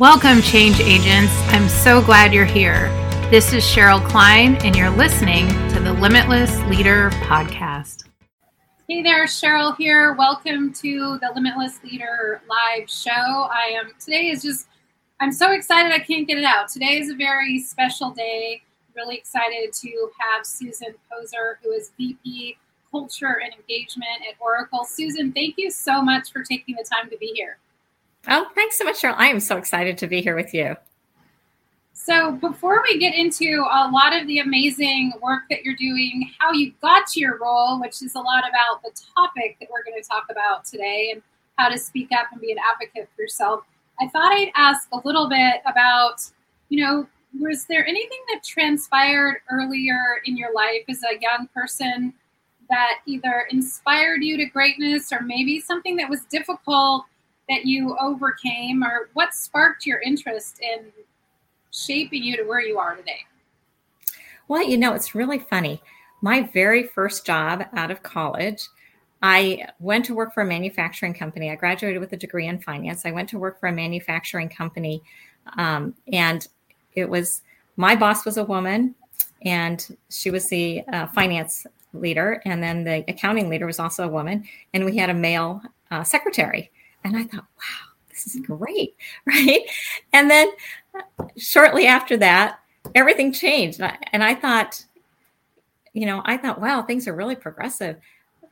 Welcome, change agents. I'm so glad you're here. This is Cheryl Klein, and you're listening to the Limitless Leader Podcast. Hey there, Cheryl here. Welcome to the Limitless Leader live show. I am today is just I'm so excited I can't get it out. Today is a very special day. Really excited to have Susan Poser, who is VP Culture and Engagement at Oracle. Susan, thank you so much for taking the time to be here. Oh, thanks so much, Cheryl. I am so excited to be here with you. So, before we get into a lot of the amazing work that you're doing, how you got to your role, which is a lot about the topic that we're going to talk about today and how to speak up and be an advocate for yourself, I thought I'd ask a little bit about, you know, was there anything that transpired earlier in your life as a young person that either inspired you to greatness or maybe something that was difficult that you overcame or what sparked your interest in shaping you to where you are today? Well, you know, it's really funny. My very first job out of college, I went to work for a manufacturing company. I graduated with a degree in finance. I went to work for a manufacturing company, um, and it was my boss was a woman, and she was the uh, finance leader, and then the accounting leader was also a woman, and we had a male uh, secretary. And I thought, wow, this is great. Right. And then uh, shortly after that, everything changed. And I thought, you know, I thought, wow, things are really progressive.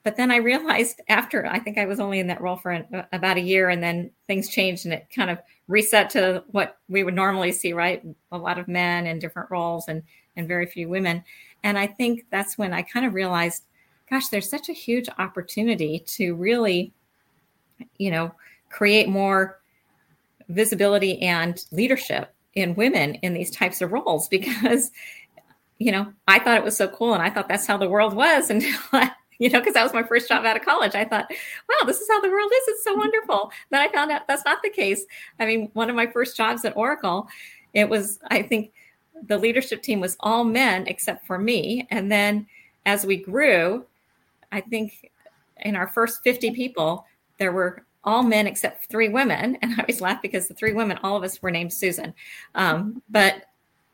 But then I realized after, I think I was only in that role for an, uh, about a year, and then things changed and it kind of reset to what we would normally see, right? A lot of men in different roles and, and very few women. And I think that's when I kind of realized, gosh, there's such a huge opportunity to really you know, create more visibility and leadership in women in these types of roles because you know i thought it was so cool and i thought that's how the world was until I, you know because that was my first job out of college. I thought wow this is how the world is. It's so wonderful. Then i found out that's not the case. I mean one of my first jobs at oracle it was i think the leadership team was all men except for me. And then as we grew i think in our first 50 people there were all men except three women. And I always laugh because the three women, all of us were named Susan. Um, but,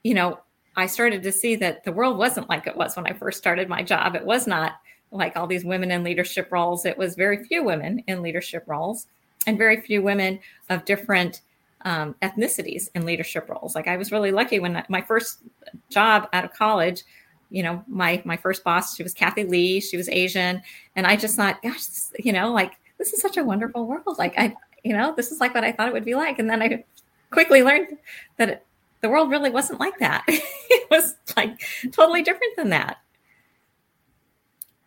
you know, I started to see that the world wasn't like it was when I first started my job. It was not like all these women in leadership roles. It was very few women in leadership roles and very few women of different um, ethnicities in leadership roles. Like I was really lucky when my first job out of college, you know, my my first boss, she was Kathy Lee, she was Asian, and I just thought, gosh, you know, like this is such a wonderful world. Like I, you know, this is like what I thought it would be like. And then I quickly learned that it, the world really wasn't like that. it was like totally different than that.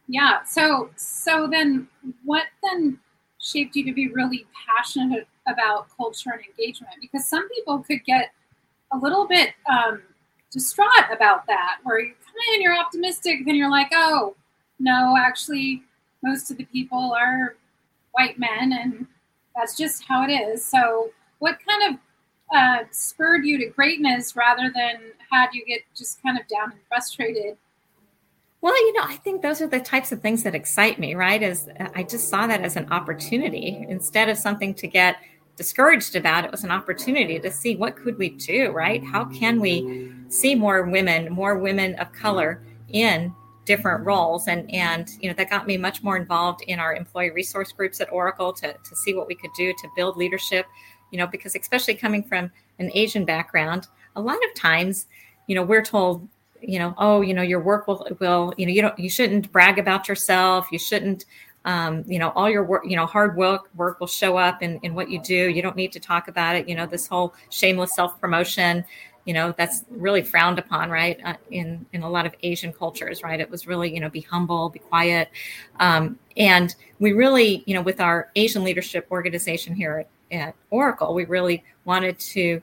Yeah. So, so then what then shaped you to be really passionate about culture and engagement? Because some people could get a little bit um, distraught about that, where you come in, you're optimistic, then you're like, oh, no, actually, most of the people are white men, and that's just how it is. So, what kind of uh, spurred you to greatness rather than had you get just kind of down and frustrated? Well, you know, I think those are the types of things that excite me, right? Is I just saw that as an opportunity instead of something to get discouraged about. It was an opportunity to see what could we do, right? How can we see more women, more women of color in different roles. And and you know that got me much more involved in our employee resource groups at oracle to, to see what we could do to build leadership you know because especially coming from an asian background a lot of times you know we're told you know oh you know your work will will you know you don't you shouldn't brag about yourself. You shouldn't um, you know all your work you know hard work work will show up in, in what you do. You don't need to talk about it. You know this whole shameless self promotion you know that's really frowned upon right uh, in in a lot of asian cultures right? It was really you know be humble be quiet. Um, and we really you know with our asian leadership organization here at, at oracle we really wanted to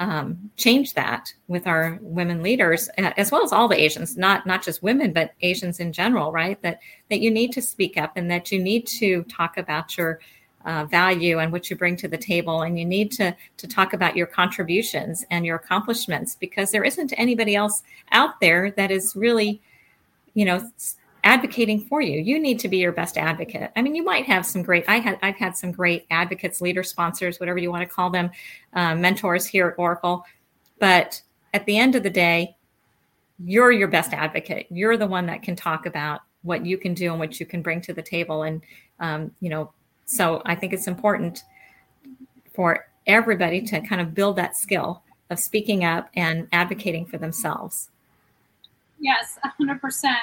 um, change that with our women leaders as well as all the asians not not just women but asians in general right? That that you need to speak up and that you need to talk about your uh, value and what you bring to the table and you need to to talk about your contributions and your accomplishments because there isn't anybody else out there that is really you know advocating for you. You need to be your best advocate. I mean, you might have some great. I had I've had some great advocates, leader sponsors, whatever you want to call them, uh, mentors here at Oracle. But at the end of the day, you're your best advocate. You're the one that can talk about what you can do and what you can bring to the table. And um, you know, so I think it's important for everybody to kind of build that skill of speaking up and advocating for themselves. Yes, 100%.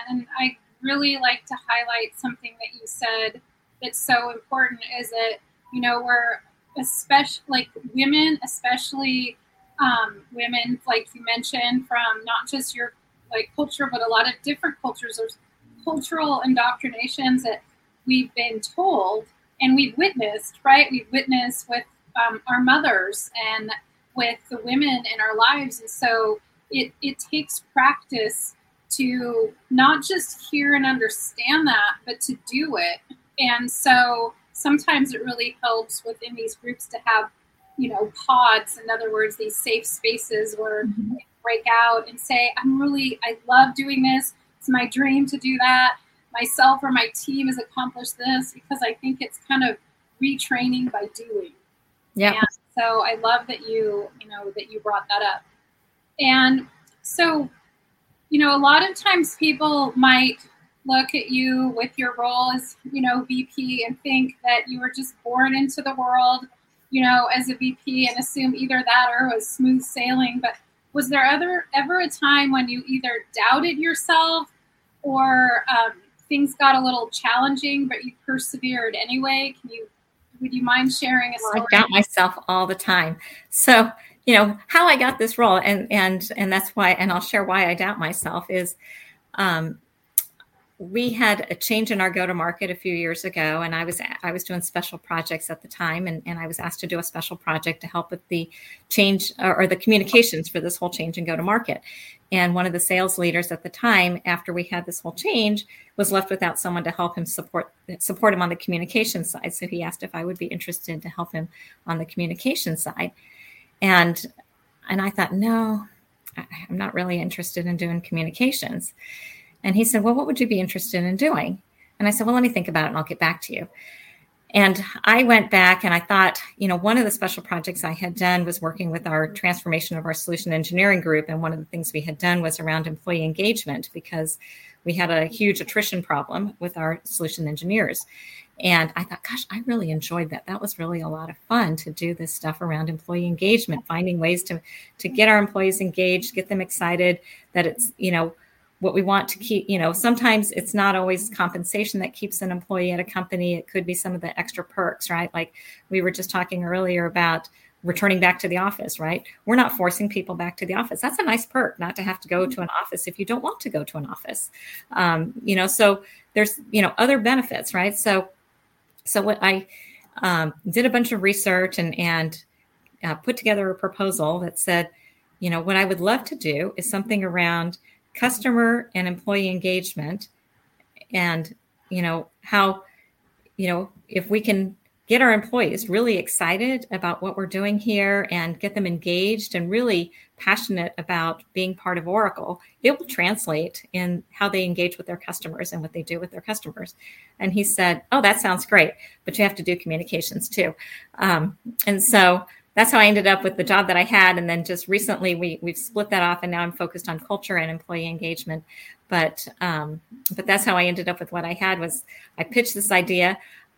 And I really like to highlight something that you said that's so important is that, you know, we're especially like women, especially um, women, like you mentioned, from not just your like culture, but a lot of different cultures. There's cultural indoctrinations that we've been told and we've witnessed, right? We've witnessed with um, our mothers and with the women in our lives. And so it, it takes practice to not just hear and understand that, but to do it. And so sometimes it really helps within these groups to have, you know, pods, in other words, these safe spaces where mm-hmm. break out and say, I'm really, I love doing this. It's my dream to do that. Myself or my team has accomplished this because I think it's kind of retraining by doing. Yeah. so I love that you, you know, that you brought that up. And so you know, a lot of times people might look at you with your role as, you know, VP and think that you were just born into the world, you know, as a VP and assume either that or it was smooth sailing. But was there ever ever a time when you either doubted yourself or um, things got a little challenging, but you persevered anyway? Can you would you mind sharing a story? I doubt myself all the time. So you know how I got this role, and and and that's why, and I'll share why I doubt myself is. Um, we had a change in our go to market a few years ago and i was i was doing special projects at the time and, and i was asked to do a special project to help with the change or, or the communications for this whole change in go to market and one of the sales leaders at the time after we had this whole change was left without someone to help him support support him on the communication side. So he asked if i would be interested to help him on the communication side. And and I thought, no, I'm not really interested in doing communications. And he said, well, what would you be interested in doing? And I said, well, let me think about it and I'll get back to you. And I went back and I thought, you know, one of the special projects I had done was working with our transformation of our solution engineering group. And one of the things we had done was around employee engagement because we had a huge attrition problem with our solution engineers. And I thought, gosh, I really enjoyed that. That was really a lot of fun to do this stuff around employee engagement, finding ways to to get our employees engaged, get them excited that it's, you know, what we want to keep, you know, sometimes it's not always compensation that keeps an employee at a company. It could be some of the extra perks, right? Like we were just talking earlier about returning back to the office, right? We're not forcing people back to the office. That's a nice perk, not to have to go to an office if you don't want to go to an office. Um, you know, so there's, you know, other benefits, right? So so what I um, did a bunch of research and and uh, put together a proposal that said, you know, what I would love to do is something around customer and employee engagement, and you know how, you know, if we can get our employees really excited about what we're doing here and get them engaged and really passionate about being part of Oracle, it will translate in how they engage with their customers and what they do with their customers. And he said, Oh, that sounds great, but you have to do communications too. Um, and so that's how I ended up with the job that I had. And then just recently we, we've split that off and now I'm focused on culture and employee engagement. But, um, but that's how I ended up with what I had was I pitched this idea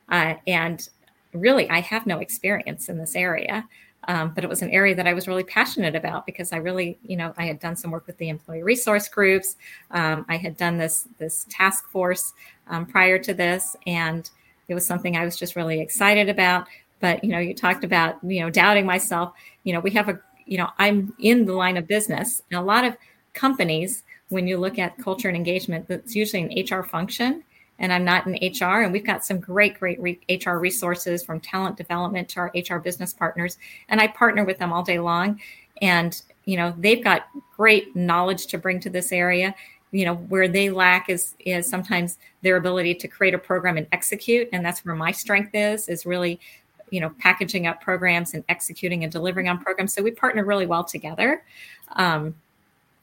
uh, and really, I have no experience in this area. Um, but it was an area that I was really passionate about because I really, you know, I had done some work with the employee resource groups. Um, I had done this this task force um, prior to this, and it was something I was just really excited about. But you know, you talked about you know doubting myself. You know, we have a you know I'm in the line of business, and a lot of companies when you look at culture and engagement, that's usually an HR function and I'm not in HR. And we've got some great, great re- HR resources from talent development to our HR business partners. And I partner with them all day long. And, you know, they've got great knowledge to bring to this area. You know, where they lack is is sometimes their ability to create a program and execute. And that's where my strength is, is really you know packaging up programs and executing and delivering on programs so we partner really well together um,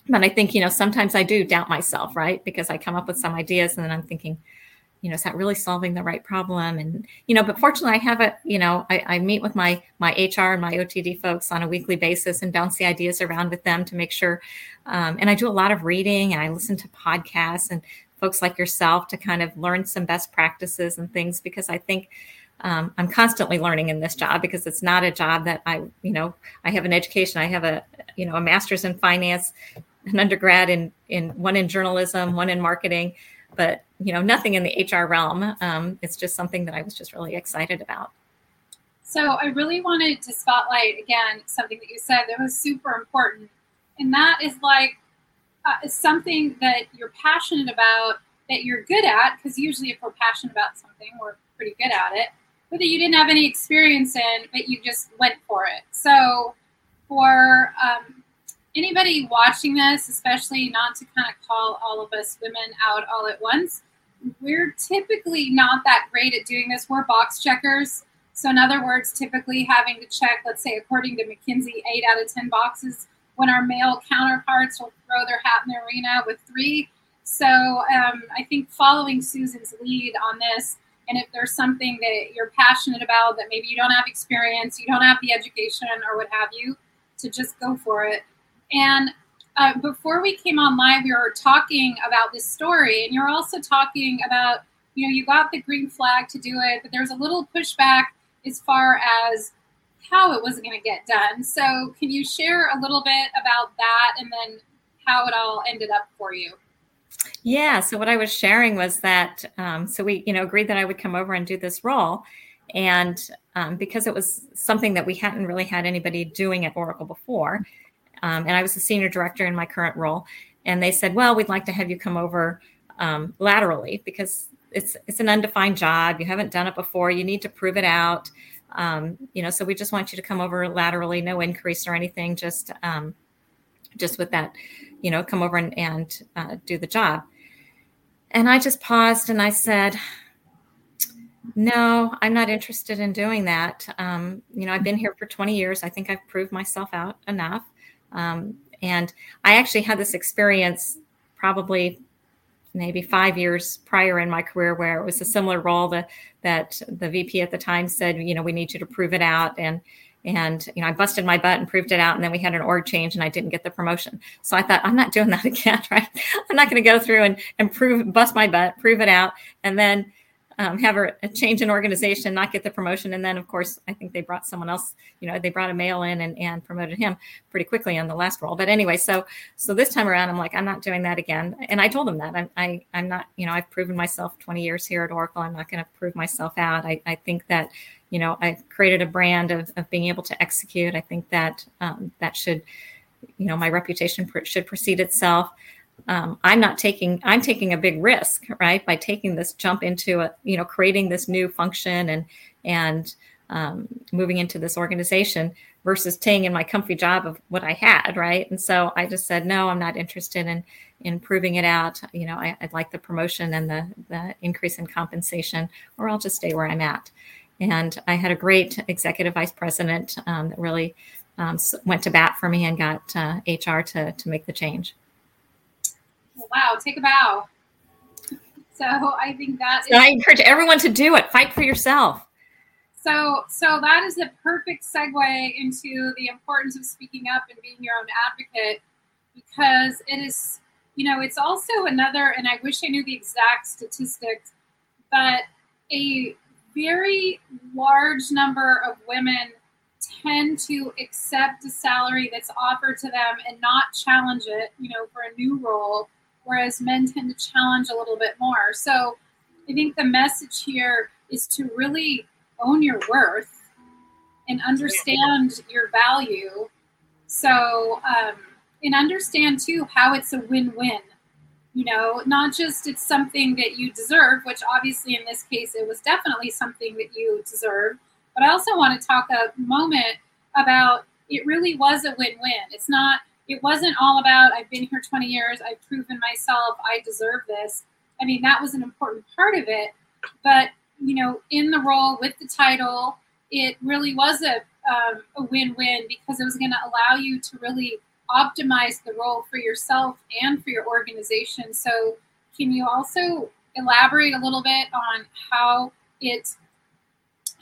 but I think, you know, sometimes I do doubt myself, right? Because I come up with some ideas and then I'm thinking, you know, is that really solving the right problem? And, you know, but fortunately I have a, you know, I, I meet with my, my HR and my OTD folks on a weekly basis and bounce the ideas around with them to make sure. Um, and I do a lot of reading and I listen to podcasts and folks like yourself to kind of learn some best practices and things because I think, um, I'm constantly learning in this job because it's not a job that I, you know, I have an education. I have a, you know, a master's in finance, an undergrad in in one in journalism, one in marketing, but you know, nothing in the HR realm. Um, it's just something that I was just really excited about. So I really wanted to spotlight again something that you said that was super important, and that is like uh, something that you're passionate about, that you're good at, because usually if we're passionate about something, we're pretty good at it but that you didn't have any experience in, but you just went for it. So, for um, anybody watching this, especially not to kind of call all of us women out all at once, we're typically not that great at doing this. We're box checkers. So, in other words, typically having to check, let's say, according to McKinsey, eight out of 10 boxes when our male counterparts will throw their hat in the arena with three. So, um, I think following Susan's lead on this, and if there's something that you're passionate about that maybe you don't have experience, you don't have the education or what have you, to just go for it. And uh, before we came on live, we were talking about this story, and you're also talking about, you know, you got the green flag to do it, but there's a little pushback as far as how it was going to get done. So, can you share a little bit about that and then how it all ended up for you? Yeah. So what I was sharing was that um, so we you know agreed that I would come over and do this role, and um, because it was something that we hadn't really had anybody doing at Oracle before, um, and I was the senior director in my current role, and they said, well, we'd like to have you come over um, laterally because it's it's an undefined job. You haven't done it before. You need to prove it out. Um, you know, so we just want you to come over laterally, no increase or anything, just um, just with that you know, come over and, and uh, do the job. And I just paused and I said, no, I'm not interested in doing that. Um, you know, I've been here for 20 years. I think I've proved myself out enough. Um, and I actually had this experience probably maybe five years prior in my career where it was a similar role that, that the VP at the time said, you know, we need you to prove it out. And, and you know i busted my butt and proved it out and then we had an org change and i didn't get the promotion. So i thought i'm not doing that again right? I'm not going to go through and, and prove bust my butt prove it out and then um, have a, a, change in organization not get the promotion and then of course i think they brought someone else you know they brought a male in and, and promoted him pretty quickly on the last role. But anyway so so this time around i'm like i'm not doing that again. And i told him that. I'm I, i am not you know i've proven myself 20 years here at oracle. I'm not going to prove myself out. I, I think that you know, I created a brand of, of being able to execute. I think that um, that should, you know, my reputation should precede itself. Um, I'm not taking, I'm taking a big risk, right? By taking this jump into a, you know, creating this new function and, and um, moving into this organization versus staying in my comfy job of what I had, right? And so I just said, no, I'm not interested in, in proving it out. You know, I, would like the promotion and the, the increase in compensation, or I'll just stay where I'm at. And I had a great executive vice president um, that really um, went to bat for me and got uh, HR to, to make the change. Wow, take a bow. So I think that so is, I encourage everyone to do it. Fight for yourself. So, so that is a perfect segue into the importance of speaking up and being your own advocate, because it is, you know, it's also another. And I wish I knew the exact statistics, but a very large number of women tend to accept a salary that's offered to them and not challenge it, you know, for a new role, whereas men tend to challenge a little bit more. So I think the message here is to really own your worth and understand your value. So, um, and understand too how it's a win win you know not just it's something that you deserve which obviously in this case it was definitely something that you deserve but i also want to talk a moment about it really was a win-win. It's not it wasn't all about i've been here 20 years i've proven myself i deserve this. I mean that was an important part of it but you know in the role with the title it really was a, um, a win-win because it was going to allow you to really optimize the role for yourself and for your organization. So, can you also elaborate a little bit on how it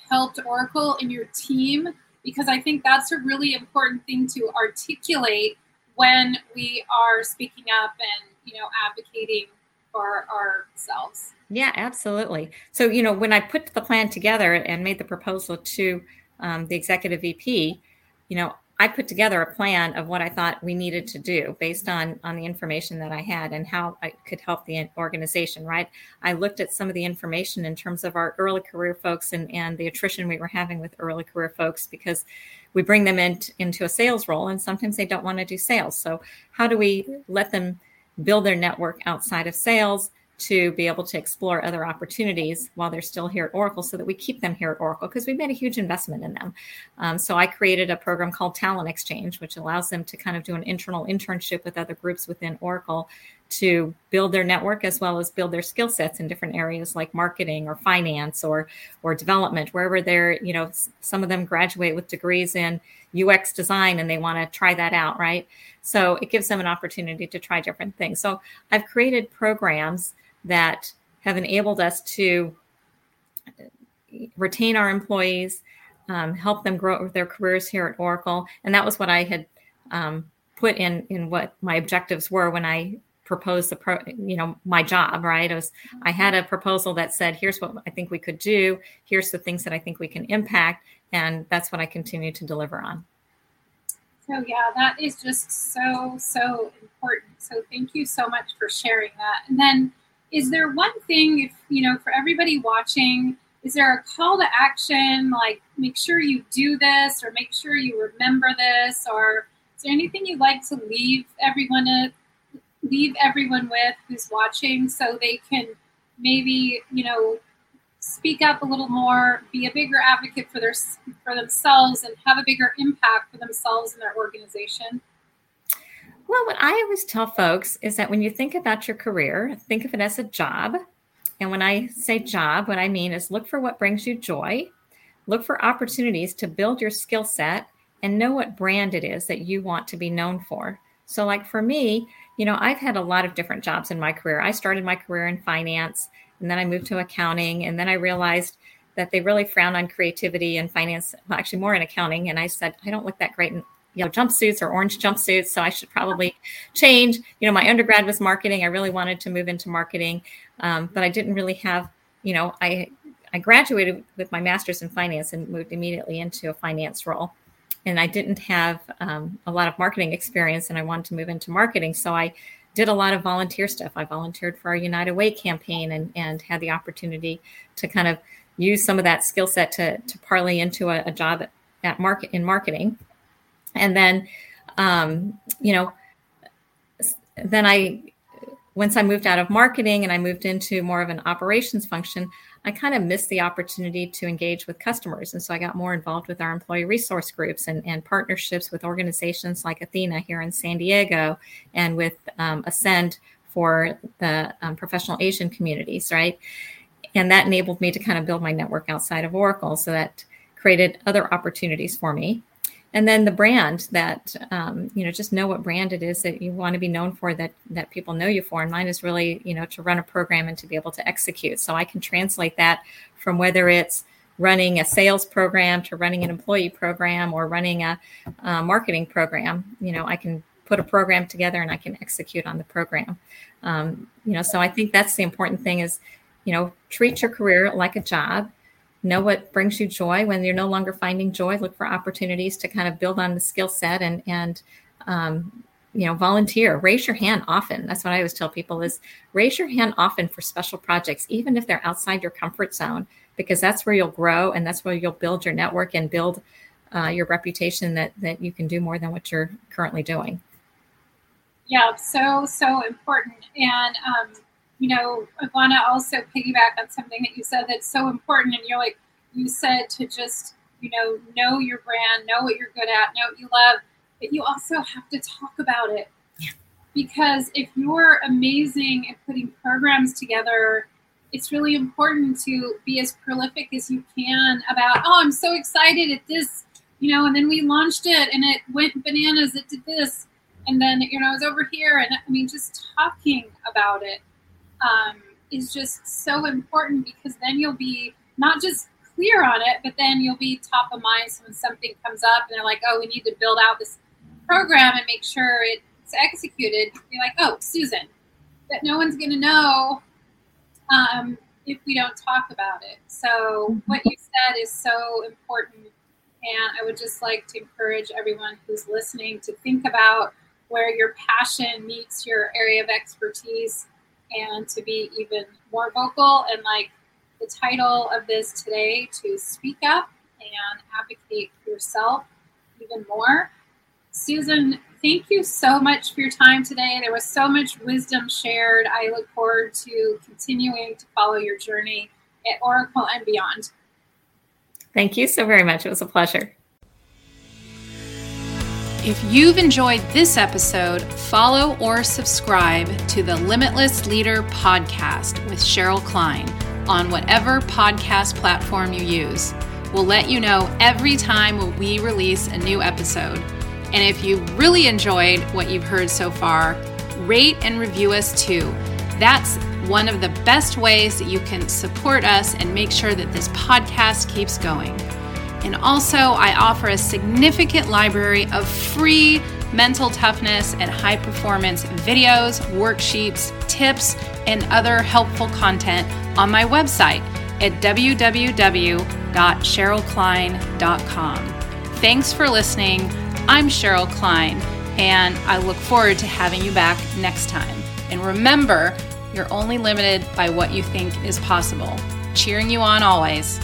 helped Oracle and your team? Because I think that's a really important thing to articulate when we are speaking up and you know advocating for ourselves. Yeah, absolutely. So, you know, when I put the plan together and made the proposal to um, the executive VP, you know, I put together a plan of what I thought we needed to do based on on the information that I had and how I could help the organization. Right, I looked at some of the information in terms of our early career folks and and the attrition we were having with early career folks because we bring them in, into a sales role and sometimes they don't want to do sales. So how do we let them build their network outside of sales? To be able to explore other opportunities while they're still here at Oracle so that we keep them here at Oracle because we've made a huge investment in them. Um, so I created a program called Talent Exchange, which allows them to kind of do an internal internship with other groups within Oracle to build their network as well as build their skill sets in different areas like marketing or finance or or development wherever they're you know some of them graduate with degrees in UX design and they want to try that out right so it gives them an opportunity to try different things so I've created programs that have enabled us to retain our employees, um, help them grow their careers here at Oracle. And that was what I had um, put in in what my objectives were when I proposed the pro, you know my job right? I was I had a proposal that said here's what I think we could do. Here's the things that I think we can impact. And that's what I continue to deliver on. So yeah that is just so so important. So thank you so much for sharing that. And then is there one thing if you know for everybody watching is there a call to action like make sure you do this or make sure you remember this or is there anything you'd like to leave everyone uh, leave everyone with who's watching so they can maybe you know speak up a little more be a bigger advocate for their for themselves and have a bigger impact for themselves and their organization well, what I always tell folks is that when you think about your career, think of it as a job. And when I say job, what I mean is look for what brings you joy, look for opportunities to build your skill set, and know what brand it is that you want to be known for. So, like for me, you know, I've had a lot of different jobs in my career. I started my career in finance, and then I moved to accounting, and then I realized that they really frown on creativity and finance, well, actually more in accounting. And I said, I don't look that great in yellow jumpsuits or orange jumpsuits. So I should probably change. You know, my undergrad was marketing. I really wanted to move into marketing, um, but I didn't really have, you know, I I graduated with my master's in finance and moved immediately into a finance role. And I didn't have um, a lot of marketing experience, and I wanted to move into marketing. So I did a lot of volunteer stuff. I volunteered for our United Way campaign and, and had the opportunity to kind of use some of that skill set to, to parlay into a, a job at market in marketing and then um, you know then i once i moved out of marketing and i moved into more of an operations function i kind of missed the opportunity to engage with customers. And so i got more involved with our employee resource groups and, and partnerships with organizations like athena here in san diego and with um, ascend for the um, professional asian communities right? And that enabled me to kind of build my network outside of oracle. So that created other opportunities for me and then the brand that um, you know just know what brand it is that you want to be known for that that people know you for. And mine is really you know to run a program and to be able to execute. So i can translate that from whether it's running a sales program to running an employee program or running a, a marketing program you know i can put a program together and i can execute on the program. Um, you know so i think that's the important thing is you know treat your career like a job know what brings you joy. When you're no longer finding joy look for opportunities to kind of build on the skill set and and um, you know volunteer. Raise your hand often. That's what i always tell people is raise your hand often for special projects even if they're outside your comfort zone because that's where you'll grow and that's where you'll build your network and build uh, your reputation that that you can do more than what you're currently doing. Yeah so so important. And um, you know, I want to also piggyback on something that you said that's so important. And you're like, you said to just, you know, know your brand, know what you're good at, know what you love, but you also have to talk about it. Yeah. Because if you're amazing at putting programs together, it's really important to be as prolific as you can about, oh, I'm so excited at this, you know, and then we launched it and it went bananas, it did this. And then, you know, I was over here, and I mean, just talking about it um, is just so important because then you'll be not just clear on it, but then you'll be top of mind so when something comes up and they're like, oh, we need to build out this program and make sure it's executed. You're like, oh, Susan. that no one's going to know um, if we don't talk about it. So, what you said is so important. And I would just like to encourage everyone who's listening to think about where your passion meets your area of expertise and to be even more vocal and like the title of this today to speak up and advocate for yourself even more. Susan, thank you so much for your time today. There was so much wisdom shared. I look forward to continuing to follow your journey at Oracle and beyond. Thank you so very much. It was a pleasure. If you've enjoyed this episode, follow or subscribe to the Limitless Leader podcast with Cheryl Klein on whatever podcast platform you use. We'll let you know every time we release a new episode. And if you really enjoyed what you've heard so far, rate and review us too. That's one of the best ways that you can support us and make sure that this podcast keeps going. And also, I offer a significant library of free mental toughness and high performance videos, worksheets, tips, and other helpful content on my website at www.cherylklein.com. Thanks for listening. I'm Cheryl Klein, and I look forward to having you back next time. And remember, you're only limited by what you think is possible. Cheering you on always.